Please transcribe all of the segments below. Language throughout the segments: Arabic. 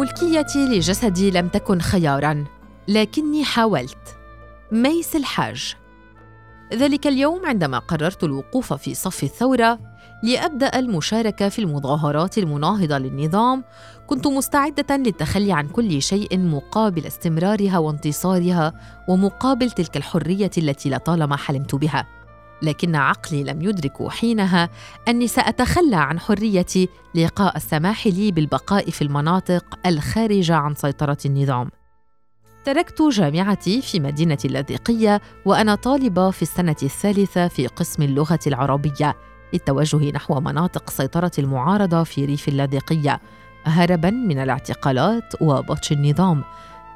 ملكيتي لجسدي لم تكن خيارا لكني حاولت. ميس الحاج. ذلك اليوم عندما قررت الوقوف في صف الثورة لأبدأ المشاركة في المظاهرات المناهضة للنظام كنت مستعدة للتخلي عن كل شيء مقابل استمرارها وانتصارها ومقابل تلك الحرية التي لطالما حلمت بها. لكن عقلي لم يدرك حينها اني ساتخلى عن حريتي لقاء السماح لي بالبقاء في المناطق الخارجة عن سيطرة النظام. تركت جامعتي في مدينة اللاذقية وأنا طالبة في السنة الثالثة في قسم اللغة العربية للتوجه نحو مناطق سيطرة المعارضة في ريف اللاذقية هربا من الاعتقالات وبطش النظام.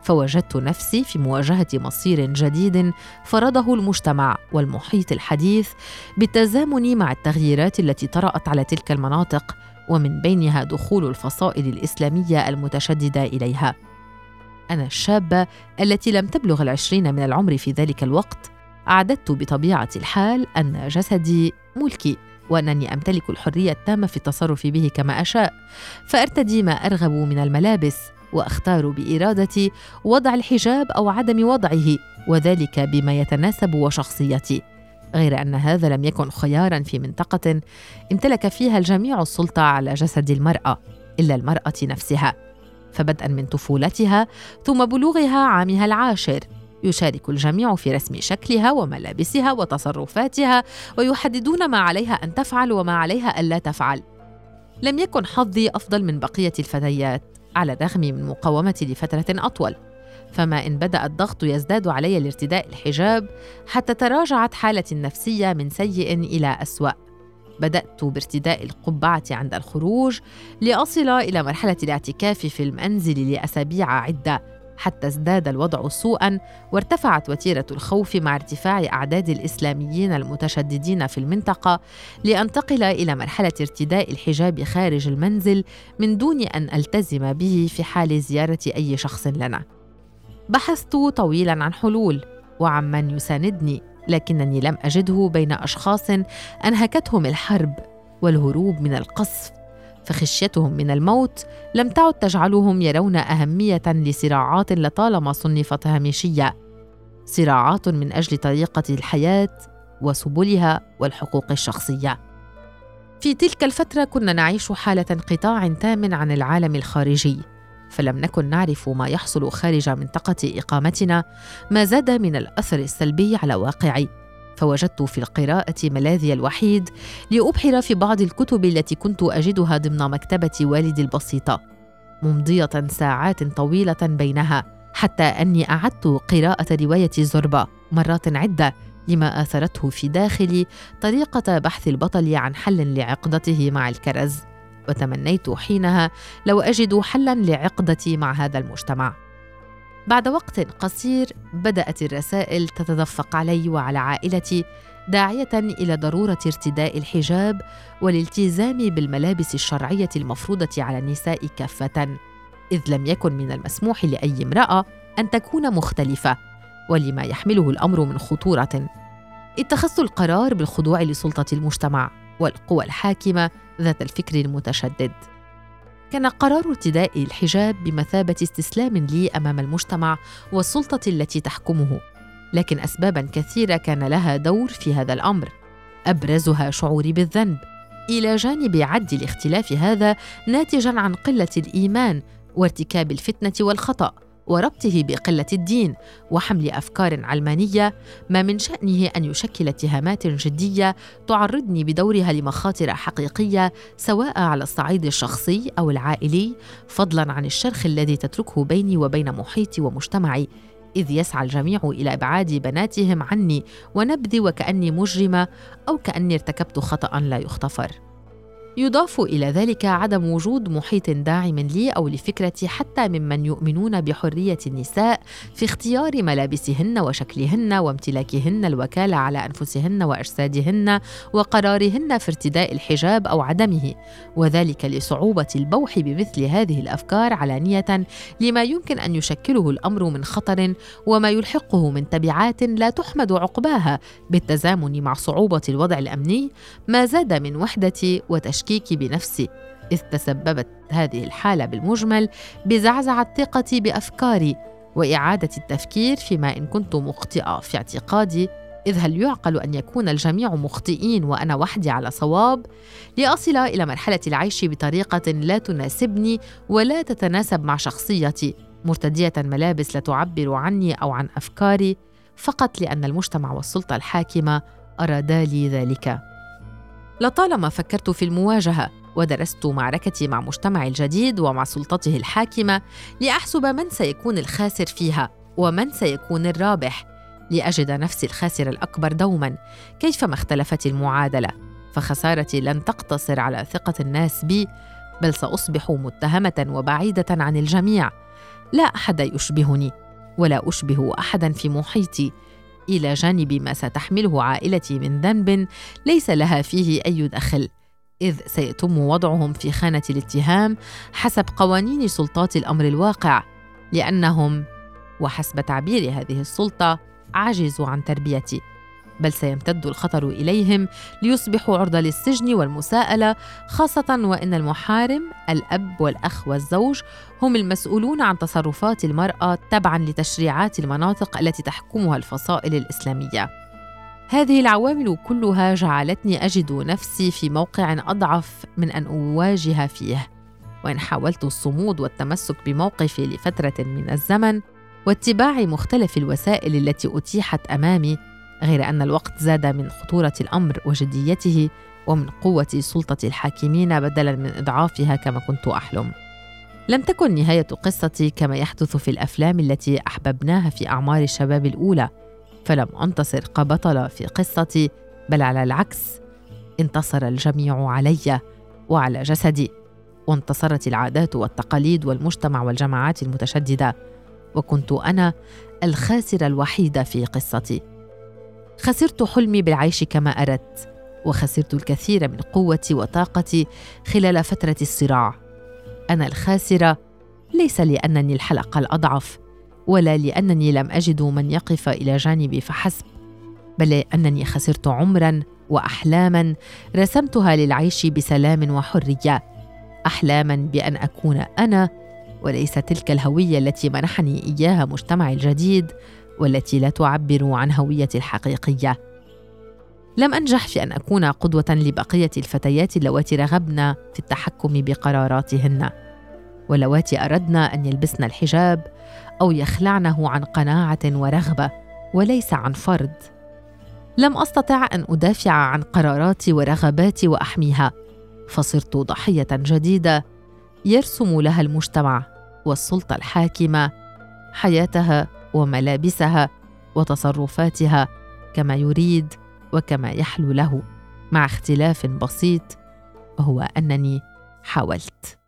فوجدت نفسي في مواجهة مصير جديد فرضه المجتمع والمحيط الحديث بالتزامن مع التغييرات التي طرأت على تلك المناطق ومن بينها دخول الفصائل الإسلامية المتشددة إليها. أنا الشابه التي لم تبلغ العشرين من العمر في ذلك الوقت أعددت بطبيعة الحال أن جسدي ملكي وأنني أمتلك الحرية التامة في التصرف به كما أشاء فأرتدي ما أرغب من الملابس وأختار بارادتي وضع الحجاب أو عدم وضعه وذلك بما يتناسب وشخصيتي. غير أن هذا لم يكن خيارا في منطقة امتلك فيها الجميع السلطة على جسد المرأة إلا المرأة نفسها. فبدءا من طفولتها ثم بلوغها عامها العاشر يشارك الجميع في رسم شكلها وملابسها وتصرفاتها ويحددون ما عليها أن تفعل وما عليها ألا تفعل. لم يكن حظي أفضل من بقية الفتيات. على الرغم من مقاومتي لفترة أطول. فما إن بدأ الضغط يزداد علي لارتداء الحجاب حتى تراجعت حالتي النفسية من سيء إلى أسوأ. بدأت بارتداء القبعة عند الخروج لأصل إلى مرحلة الاعتكاف في المنزل لأسابيع عدة. حتى ازداد الوضع سوءا وارتفعت وتيرة الخوف مع ارتفاع أعداد الإسلاميين المتشددين في المنطقة لانتقل إلى مرحلة ارتداء الحجاب خارج المنزل من دون أن ألتزم به في حال زيارة أي شخص لنا. بحثت طويلا عن حلول وعن من يساندني لكنني لم أجده بين أشخاص أنهكتهم الحرب والهروب من القصف. فخشيتهم من الموت لم تعد تجعلهم يرون أهمية لصراعات لطالما صنفت هامشية. صراعات من أجل طريقة الحياة وسبلها والحقوق الشخصية. في تلك الفترة كنا نعيش حالة انقطاع تام عن العالم الخارجي فلم نكن نعرف ما يحصل خارج منطقة إقامتنا ما زاد من الأثر السلبي على واقعي فوجدت في القراءة ملاذي الوحيد لأبحر في بعض الكتب التي كنت أجدها ضمن مكتبة والدي البسيطة ممضية ساعات طويلة بينها حتى أني أعدت قراءة رواية زربة مرات عدة لما آثرته في داخلي طريقة بحث البطل عن حل لعقدته مع الكرز وتمنيت حينها لو أجد حلا لعقدتي مع هذا المجتمع. بعد وقت قصير بدأت الرسائل تتدفق علي وعلى عائلتي داعية إلى ضرورة ارتداء الحجاب والالتزام بالملابس الشرعية المفروضة على النساء كافة إذ لم يكن من المسموح لأي امرأة أن تكون مختلفة ولما يحمله الأمر من خطورة. اتخذت القرار بالخضوع لسلطة المجتمع والقوى الحاكمة ذات الفكر المتشدد. كان قرار ارتداء الحجاب بمثابة استسلام لي أمام المجتمع والسلطة التي تحكمه. لكن اسبابا كثيرة كان لها دور في هذا الأمر. أبرزها شعوري بالذنب. إلى جانب عد الاختلاف هذا ناتجا عن قلة الإيمان وارتكاب الفتنة والخطأ. وربطه بقلة الدين وحمل أفكار علمانية ما من شأنه أن يشكل اتهامات جدية تعرضني بدورها لمخاطر حقيقية سواء على الصعيد الشخصي أو العائلي فضلا عن الشرخ الذي تتركه بيني وبين محيطي ومجتمعي إذ يسعى الجميع إلى إبعاد بناتهم عني ونبذي وكأني مجرمة أو كأني ارتكبت خطأ لا يغتفر. يضاف إلى ذلك عدم وجود محيط داعم لي أو لفكرتي حتى ممن يؤمنون بحرية النساء في اختيار ملابسهن وشكلهن وامتلاكهن الوكالة على أنفسهن وأجسادهن وقرارهن في ارتداء الحجاب أو عدمه وذلك لصعوبة البوح بمثل هذه الأفكار علانية لما يمكن أن يشكله الأمر من خطر وما يلحقه من تبعات لا تحمد عقباها بالتزامن مع صعوبة الوضع الأمني ما زاد من وحدتي وتشكيكي بنفسي إذ تسببت هذه الحالة بالمجمل بزعزعة ثقتي بأفكاري وإعادة التفكير فيما إن كنت مخطئة في اعتقادي إذ هل يعقل أن يكون الجميع مخطئين وأنا وحدي على صواب؟ لأصل إلى مرحلة العيش بطريقة لا تناسبني ولا تتناسب مع شخصيتي، مرتدية ملابس لا تعبر عني أو عن أفكاري، فقط لأن المجتمع والسلطة الحاكمة أرادا لي ذلك. لطالما فكرت في المواجهة ودرست معركتي مع مجتمعي الجديد ومع سلطته الحاكمة لأحسب من سيكون الخاسر فيها ومن سيكون الرابح. لأجد نفسي الخاسر الأكبر دوما كيفما اختلفت المعادلة فخسارتي لن تقتصر على ثقة الناس بي بل سأصبح متهمة وبعيدة عن الجميع. لا أحد يشبهني ولا أشبه احدا في محيطي. إلى جانب ما ستحمله عائلتي من ذنب ليس لها فيه أي دخل إذ سيتم وضعهم في خانة الاتهام حسب قوانين سلطات الأمر الواقع لأنهم وحسب تعبير هذه السلطة عجزوا عن تربيتي. بل سيمتد الخطر إليهم ليصبحوا عرضة للسجن والمساءلة خاصة وإن المحارم الأب والأخ والزوج هم المسؤولون عن تصرفات المرأة تبعا لتشريعات المناطق التي تحكمها الفصائل الإسلامية. هذه العوامل كلها جعلتني أجد نفسي في موقع أضعف من أن أواجه فيه. وإن حاولت الصمود والتمسك بموقفي لفترة من الزمن واتباع مختلف الوسائل التي أتيحت أمامي غير أن الوقت زاد من خطورة الأمر وجديته ومن قوة سلطة الحاكمين بدلا من إضعافها كما كنت أحلم. لم تكن نهاية قصتي كما يحدث في الأفلام التي أحببناها في أعمار الشباب الأولى فلم أنتصر كبطله في قصتي بل على العكس انتصر الجميع علي وعلى جسدي وانتصرت العادات والتقاليد والمجتمع والجماعات المتشددة وكنت أنا الخاسرة الوحيدة في قصتي. خسرت حلمي بالعيش كما أردت وخسرت الكثير من قوتي وطاقتي خلال فترة الصراع. أنا الخاسرة ليس لأنني الحلقة الأضعف ولا لأنني لم أجد من يقف إلى جانبي فحسب بل لأنني خسرت عمرا واحلاما رسمتها للعيش بسلام وحرية. احلاما بأن أكون أنا وليس تلك الهوية التي منحني إياها مجتمعي الجديد والتي لا تعبر عن هويتي الحقيقية. لم أنجح في أن أكون قدوة لبقية الفتيات اللواتي رغبن في التحكم بقراراتهن. واللواتي أردن أن يلبسن الحجاب أو يخلعنه عن قناعة ورغبة وليس عن فرض. لم أستطع أن أدافع عن قراراتي ورغباتي وأحميها فصرت ضحية جديدة يرسم لها المجتمع والسلطة الحاكمة حياتها وملابسها وتصرفاتها كما يريد وكما يحلو له مع اختلاف بسيط وهو أنني حاولت.